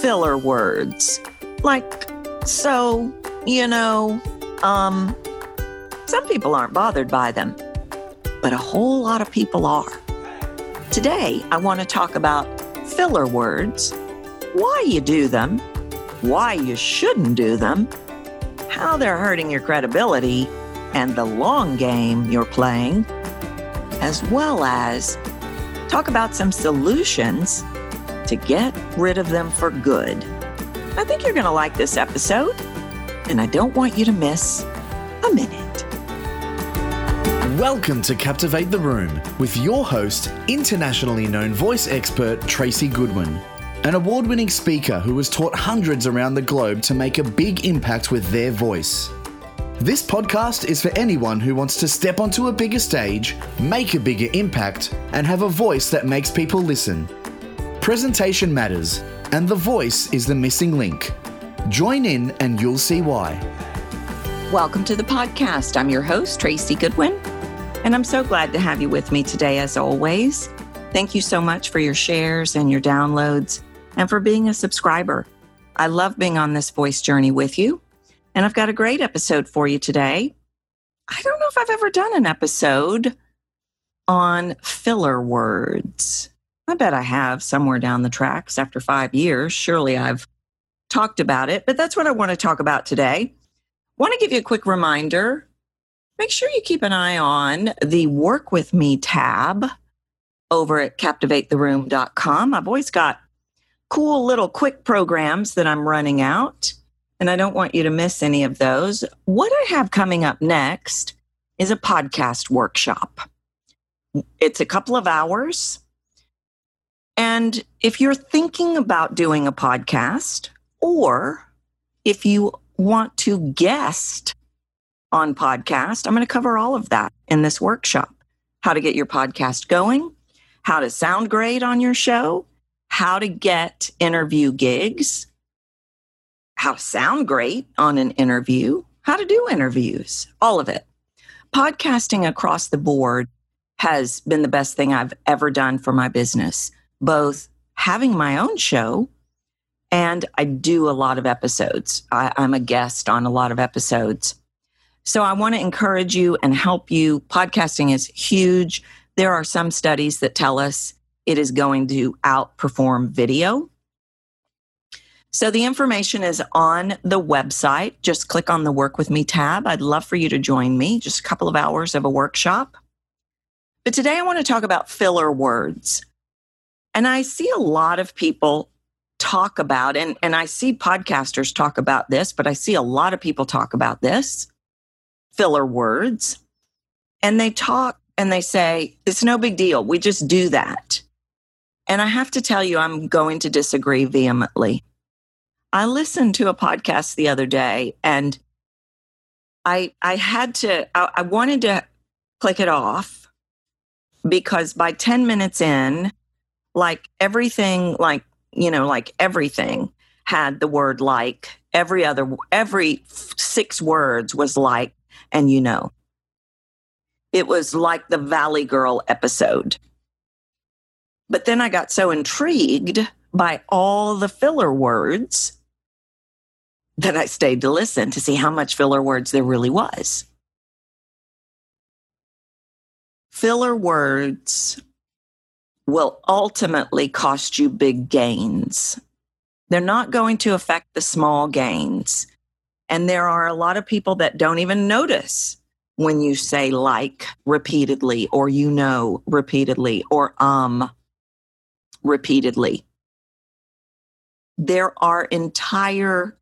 filler words. Like, so, you know, um, some people aren't bothered by them, but a whole lot of people are. Today, I want to talk about filler words, why you do them, why you shouldn't do them, how they're hurting your credibility, and the long game you're playing, as well as talk about some solutions to get rid of them for good. I think you're going to like this episode, and I don't want you to miss a minute. Welcome to Captivate the Room with your host, internationally known voice expert Tracy Goodwin, an award winning speaker who has taught hundreds around the globe to make a big impact with their voice. This podcast is for anyone who wants to step onto a bigger stage, make a bigger impact, and have a voice that makes people listen. Presentation matters, and the voice is the missing link. Join in and you'll see why. Welcome to the podcast. I'm your host, Tracy Goodwin, and I'm so glad to have you with me today, as always. Thank you so much for your shares and your downloads and for being a subscriber. I love being on this voice journey with you. And I've got a great episode for you today. I don't know if I've ever done an episode on filler words. I bet I have somewhere down the tracks after five years. Surely I've talked about it, but that's what I want to talk about today. Want to give you a quick reminder. Make sure you keep an eye on the Work With Me tab over at captivatetheroom.com. I've always got cool little quick programs that I'm running out and I don't want you to miss any of those. What I have coming up next is a podcast workshop. It's a couple of hours. And if you're thinking about doing a podcast, or if you want to guest on podcast, I'm going to cover all of that in this workshop. How to get your podcast going, how to sound great on your show, how to get interview gigs, how to sound great on an interview, how to do interviews, all of it. Podcasting across the board has been the best thing I've ever done for my business, both having my own show and I do a lot of episodes. I, am a guest on a lot of episodes. So I want to encourage you and help you. Podcasting is huge. There are some studies that tell us it is going to outperform video. So the information is on the website. Just click on the Work With Me tab. I'd love for you to join me, just a couple of hours of a workshop. But today I want to talk about filler words. And I see a lot of people talk about, and, and I see podcasters talk about this, but I see a lot of people talk about this filler words. And they talk and they say, it's no big deal. We just do that. And I have to tell you, I'm going to disagree vehemently. I listened to a podcast the other day and I I had to I, I wanted to click it off because by 10 minutes in, like everything, like, you know, like everything had the word like, every other, every six words was like, and you know. It was like the Valley Girl episode. But then I got so intrigued by all the filler words that I stayed to listen to see how much filler words there really was. Filler words will ultimately cost you big gains. They're not going to affect the small gains. And there are a lot of people that don't even notice when you say like repeatedly, or you know repeatedly, or um repeatedly. There are entire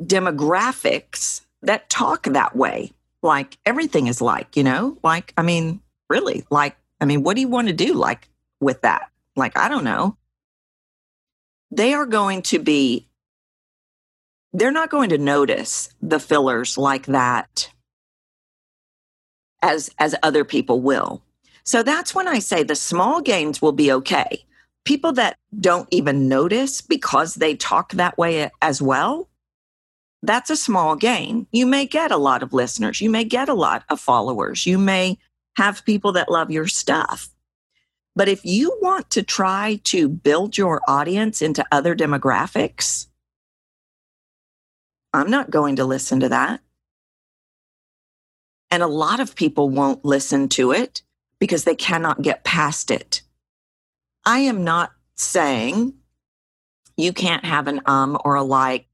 demographics that talk that way. Like everything is like, you know, like, I mean, really, like, I mean, what do you want to do like with that? Like, I don't know. They are going to be, they're not going to notice the fillers like that as, as other people will. So that's when I say the small gains will be okay. People that don't even notice because they talk that way as well, that's a small gain. You may get a lot of listeners. You may get a lot of followers. You may have people that love your stuff. But if you want to try to build your audience into other demographics, I'm not going to listen to that. And a lot of people won't listen to it because they cannot get past it. I am not saying you can't have an um or a like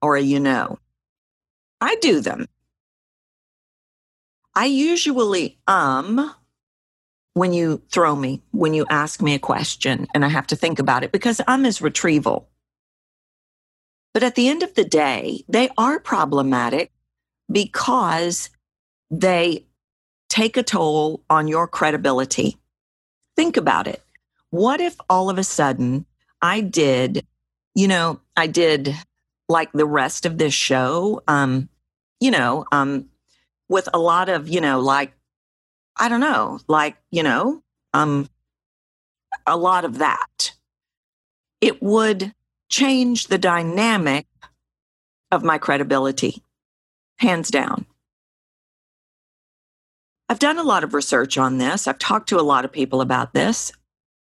or a you know. I do them. I usually um when you throw me, when you ask me a question and I have to think about it because um is retrieval. But at the end of the day, they are problematic because they take a toll on your credibility. Think about it. What if all of a sudden I did, you know, I did like the rest of this show, um, you know, um, with a lot of, you know, like, I don't know, like, you know, um, a lot of that. It would change the dynamic of my credibility, hands down. I've done a lot of research on this. I've talked to a lot of people about this.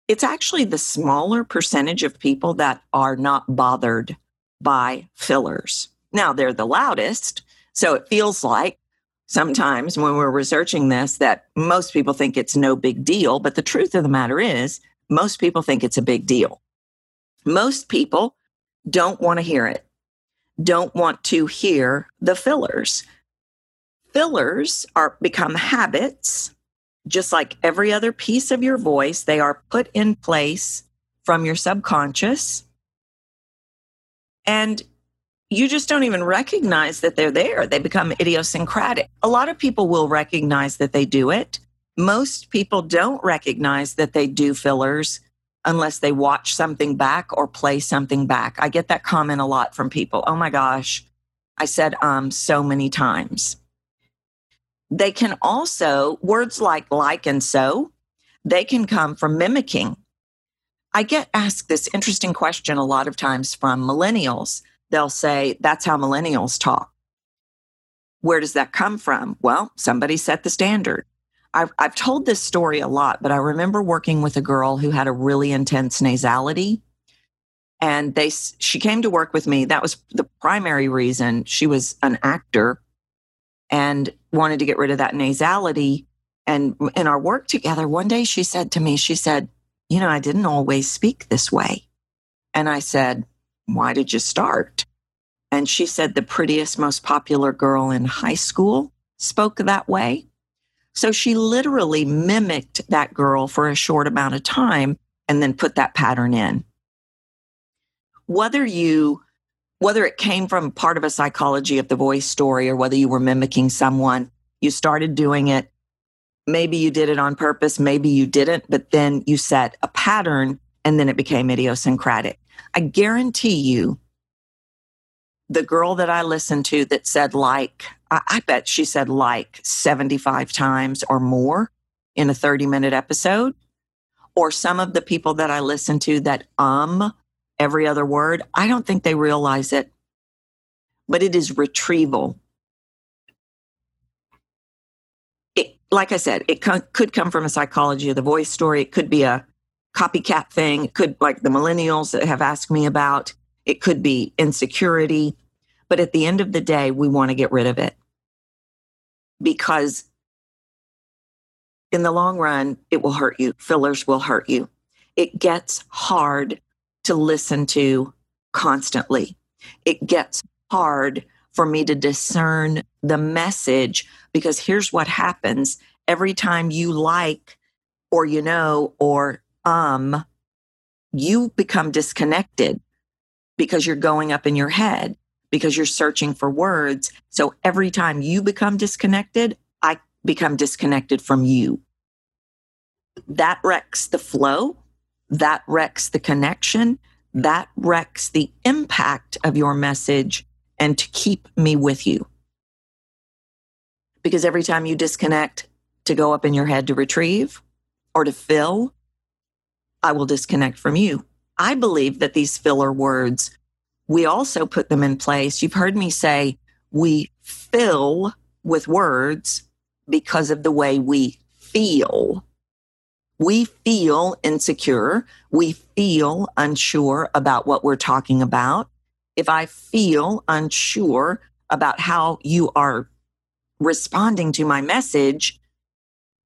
It's actually the smaller percentage of people that are not bothered by fillers. Now, they're the loudest. So it feels like sometimes when we're researching this that most people think it's no big deal. But the truth of the matter is, most people think it's a big deal. Most people don't want to hear it, don't want to hear the fillers. Fillers are become habits, just like every other piece of your voice. They are put in place from your subconscious. And you just don't even recognize that they're there. They become idiosyncratic. A lot of people will recognize that they do it. Most people don't recognize that they do fillers unless they watch something back or play something back. I get that comment a lot from people. Oh my gosh, I said um so many times. They can also, words like like and so, they can come from mimicking. I get asked this interesting question a lot of times from millennials. They'll say, that's how millennials talk. Where does that come from? Well, somebody set the standard. I've, I've told this story a lot, but I remember working with a girl who had a really intense nasality. And they, she came to work with me. That was the primary reason. She was an actor and wanted to get rid of that nasality. And in our work together, one day she said to me, she said, You know, I didn't always speak this way. And I said, Why did you start? And she said, The prettiest, most popular girl in high school spoke that way. So she literally mimicked that girl for a short amount of time and then put that pattern in. Whether you whether it came from part of a psychology of the voice story or whether you were mimicking someone, you started doing it. Maybe you did it on purpose, maybe you didn't, but then you set a pattern and then it became idiosyncratic. I guarantee you, the girl that I listened to that said like I, I bet she said like 75 times or more in a 30 minute episode. Or some of the people that I listen to that um every other word, I don't think they realize it. But it is retrieval. It, like I said, it co- could come from a psychology of the voice story. It could be a copycat thing. It could, like the millennials that have asked me about, it could be insecurity. But at the end of the day, we want to get rid of it because in the long run, it will hurt you. Fillers will hurt you. It gets hard to listen to constantly. It gets hard for me to discern the message because here's what happens every time you like or you know or um you become disconnected because you're going up in your head because you're searching for words. So every time you become disconnected, I become disconnected from you. That wrecks the flow. That wrecks the connection. That wrecks the impact of your message and to keep me with you. Because every time you disconnect to go up in your head to retrieve or to fill, I will disconnect from you. I believe that these filler words we also put them in place. You've heard me say we fill with words because of the way we feel. We feel insecure. We feel unsure about what we're talking about. If I feel unsure about how you are responding to my message,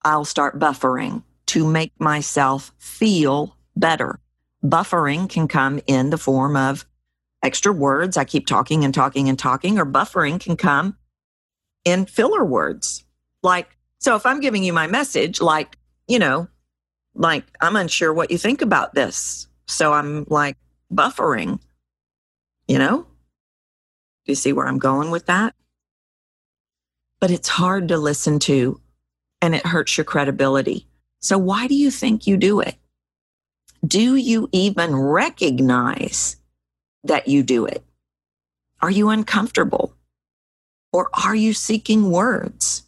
I'll start buffering to make myself feel better. Buffering can come in the form of extra words. I keep talking and talking and talking, or buffering can come in filler words. Like, so if I'm giving you my message, like, you know, like, I'm unsure what you think about this. So I'm like buffering, you know? Do you see where I'm going with that? But it's hard to listen to and it hurts your credibility. So why do you think you do it? Do you even recognize that you do it? Are you uncomfortable? Or are you seeking words?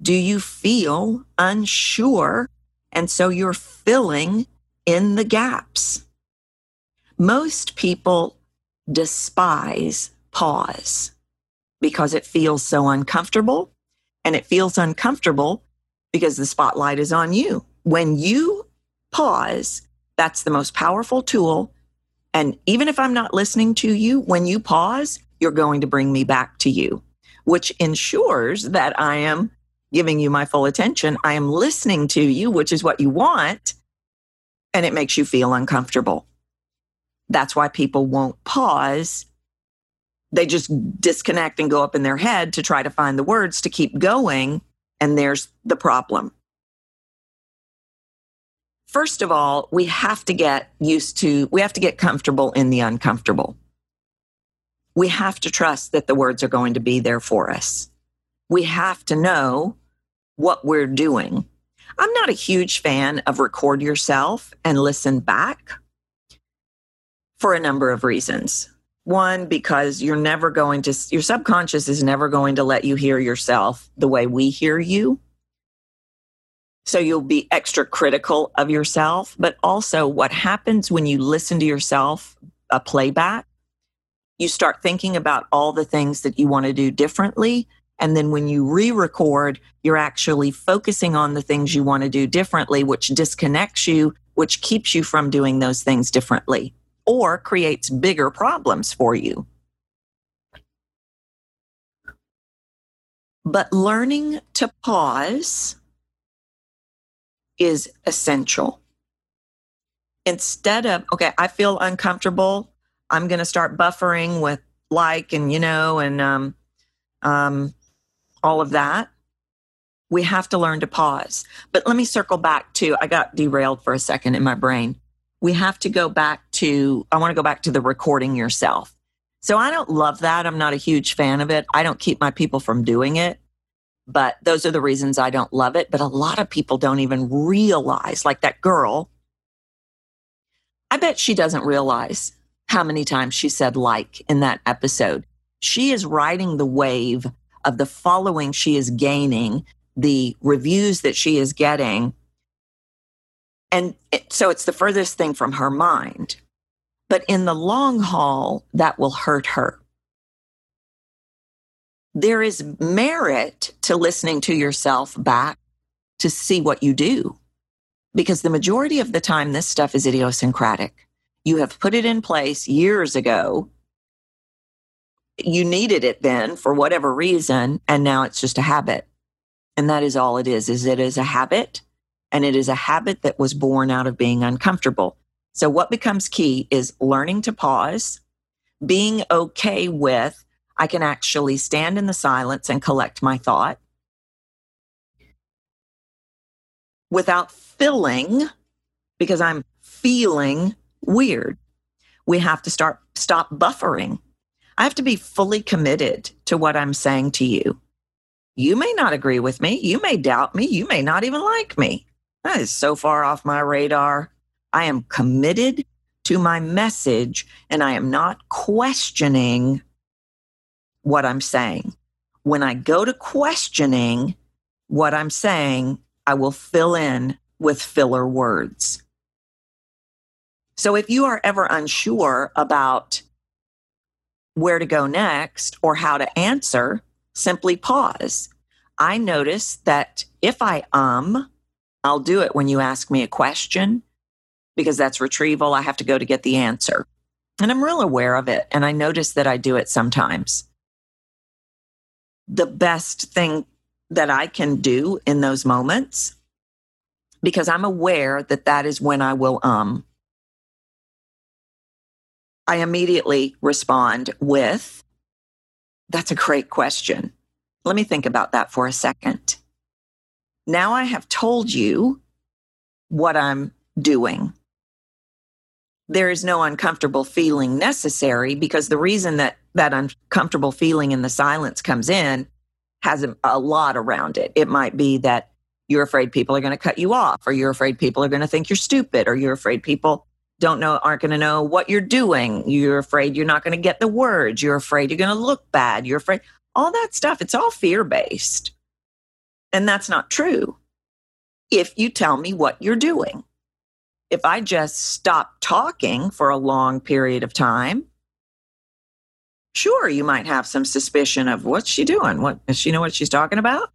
Do you feel unsure and so you're filling in the gaps. Most people despise pause because it feels so uncomfortable. And it feels uncomfortable because the spotlight is on you. When you pause, that's the most powerful tool. And even if I'm not listening to you, when you pause, you're going to bring me back to you, which ensures that I am giving you my full attention. I am listening to you, which is what you want. And it makes you feel uncomfortable. That's why people won't pause. They just disconnect and go up in their head to try to find the words to keep going. And there's the problem. First of all, we have to get used to, we have to get comfortable in the uncomfortable. We have to trust that the words are going to be there for us. We have to know what we're doing. I'm not a huge fan of record yourself and listen back for a number of reasons. One, because you're never going to, your subconscious is never going to let you hear yourself the way we hear you. So you'll be extra critical of yourself. But also, what happens when you listen to yourself, a playback, you start thinking about all the things that you want to do differently and then when you re record, you're actually focusing on the things you want to do differently, which disconnects you, which keeps you from doing those things differently or creates bigger problems for you. But learning to pause is essential. Instead of, okay, I feel uncomfortable. I'm going to start buffering with like and, you know, and, um, um, all of that, we have to learn to pause. But let me circle back to, I got derailed for a second in my brain. We have to go back to, I want to go back to the recording yourself. So I don't love that. I'm not a huge fan of it. I don't keep my people from doing it. But those are the reasons I don't love it. But a lot of people don't even realize, like that girl, I bet she doesn't realize how many times she said like in that episode. She is riding the wave of the following she is gaining, the reviews that she is getting. And it, so it's the furthest thing from her mind. But in the long haul, that will hurt her. There is merit to listening to yourself back to see what you do. Because the majority of the time, this stuff is idiosyncratic. You have put it in place years ago you needed it then for whatever reason and now it's just a habit and that is all it is is it is a habit and it is a habit that was born out of being uncomfortable so what becomes key is learning to pause being okay with i can actually stand in the silence and collect my thought without filling because i'm feeling weird we have to start stop buffering I have to be fully committed to what I'm saying to you. You may not agree with me. You may doubt me. You may not even like me. That is so far off my radar. I am committed to my message and I am not questioning what I'm saying. When I go to questioning what I'm saying, I will fill in with filler words. So if you are ever unsure about where to go next or how to answer, simply pause. I notice that if I um I'll do it when you ask me a question because that's retrieval. I have to go to get the answer. And I'm real aware of it. And I notice that I do it sometimes. The best thing that I can do in those moments, because I'm aware that that is when I will um, I immediately respond with, That's a great question. Let me think about that for a second. Now I have told you what I'm doing. There is no uncomfortable feeling necessary because the reason that that uncomfortable feeling in the silence comes in has a, lot around it. It might be that you're afraid people are going to cut you off, or you're afraid people are going to think you're stupid, or you're afraid people don't know, aren't going to know what you're doing. You're afraid you're not going to get the words. You're afraid you're going to look bad. You're afraid all that stuff. It's all fear based. And that's not true. If you tell me what you're doing, if I just stop talking for a long period of time, sure, you might have some suspicion of what's she doing? What does she know what she's talking about?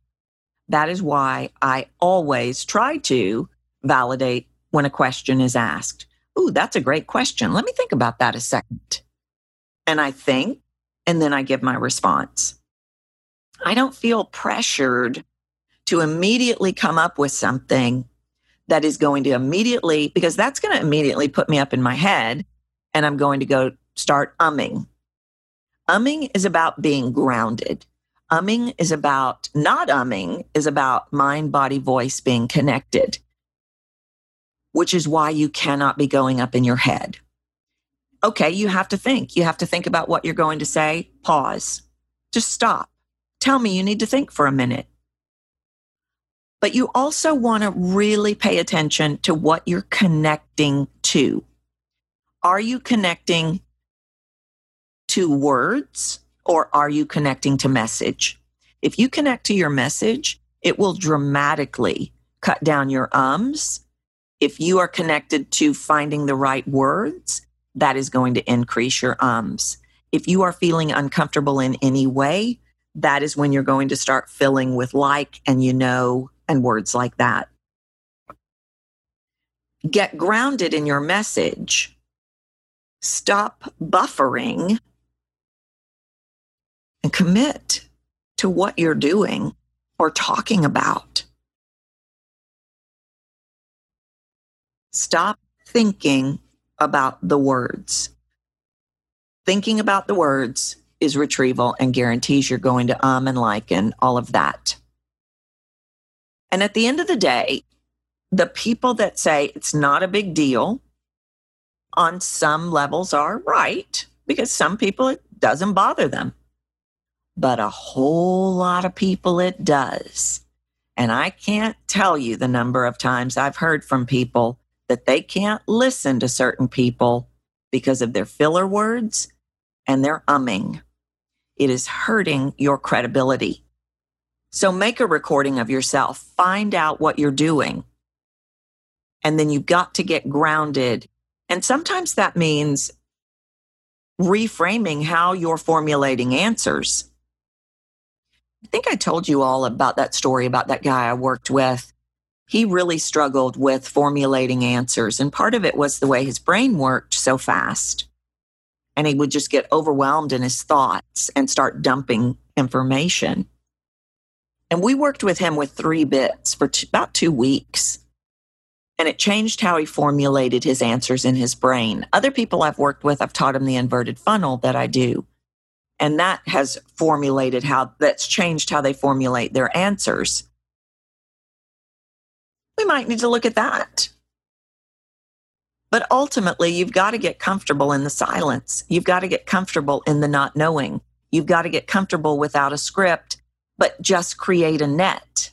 That is why I always try to validate when a question is asked. Ooh, that's a great question. Let me think about that a second. And I think, and then I give my response. I don't feel pressured to immediately come up with something that is going to immediately, because that's going to immediately put me up in my head and I'm going to go start umming. Umming is about being grounded. Umming is about, not umming, is about mind, body, voice being connected which is why you cannot be going up in your head. Okay, you have to think. You have to think about what you're going to say. Pause. Just stop. Tell me you need to think for a minute. But you also want to really pay attention to what you're connecting to. Are you connecting to words or are you connecting to message? If you connect to your message, it will dramatically cut down your ums if you are connected to finding the right words, that is going to increase your ums. If you are feeling uncomfortable in any way, that is when you're going to start filling with like and you know and words like that. Get grounded in your message. Stop buffering and commit to what you're doing or talking about. Stop thinking about the words. Thinking about the words is retrieval and guarantees you're going to um and like and all of that. And at the end of the day, the people that say it's not a big deal on some levels are right because some people it doesn't bother them. But a whole lot of people it does. And I can't tell you the number of times I've heard from people that they can't listen to certain people because of their filler words and their umming. It is hurting your credibility. So make a recording of yourself, find out what you're doing. And then you've got to get grounded. And sometimes that means reframing how you're formulating answers. I think I told you all about that story about that guy I worked with he really struggled with formulating answers. And part of it was the way his brain worked so fast. And he would just get overwhelmed in his thoughts and start dumping information. And we worked with him with three bits for t- about two weeks. And it changed how he formulated his answers in his brain. Other people I've worked with, I've taught him the inverted funnel that I do. And that has formulated how, that's changed how they formulate their answers we might need to look at that. But ultimately, you've got to get comfortable in the silence. You've got to get comfortable in the not knowing. You've got to get comfortable without a script, but just create a net.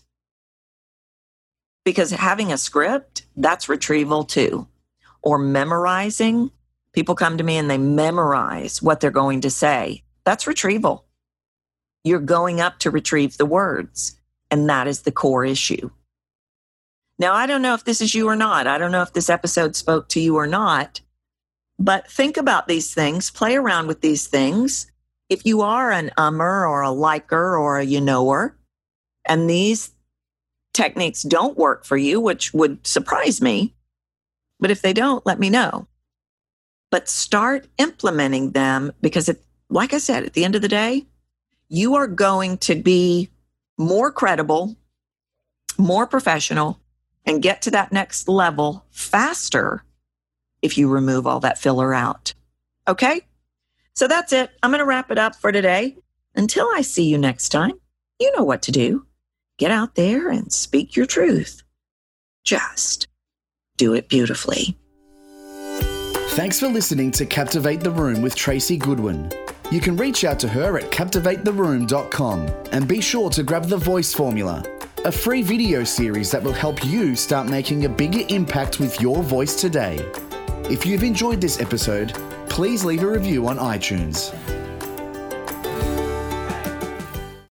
Because having a script, that's retrieval too. Or memorizing. People come to me and they memorize what they're going to say. That's retrieval. You're going up to retrieve the words. And that is the core issue. Now, I don't know if this is you or not. I don't know if this episode spoke to you or not, but think about these things, play around with these things. If you are an ummer or a liker or a you knower, and these techniques don't work for you, which would surprise me. But if they don't, let me know. But start implementing them because, it, like I said, at the end of the day, you are going to be more credible, more professional, and get to that next level faster if you remove all that filler out. Okay? So that's it. I'm going to wrap it up for today. Until I see you next time, you know what to do. Get out there and speak your truth. Just do it beautifully. Thanks for listening to Captivate the Room with Tracy Goodwin. You can reach out to her at captivatetheroom.com and be sure to grab the voice formula, a free video series that will help you start making a bigger impact with your voice today. If you've enjoyed this episode, please leave a review on iTunes.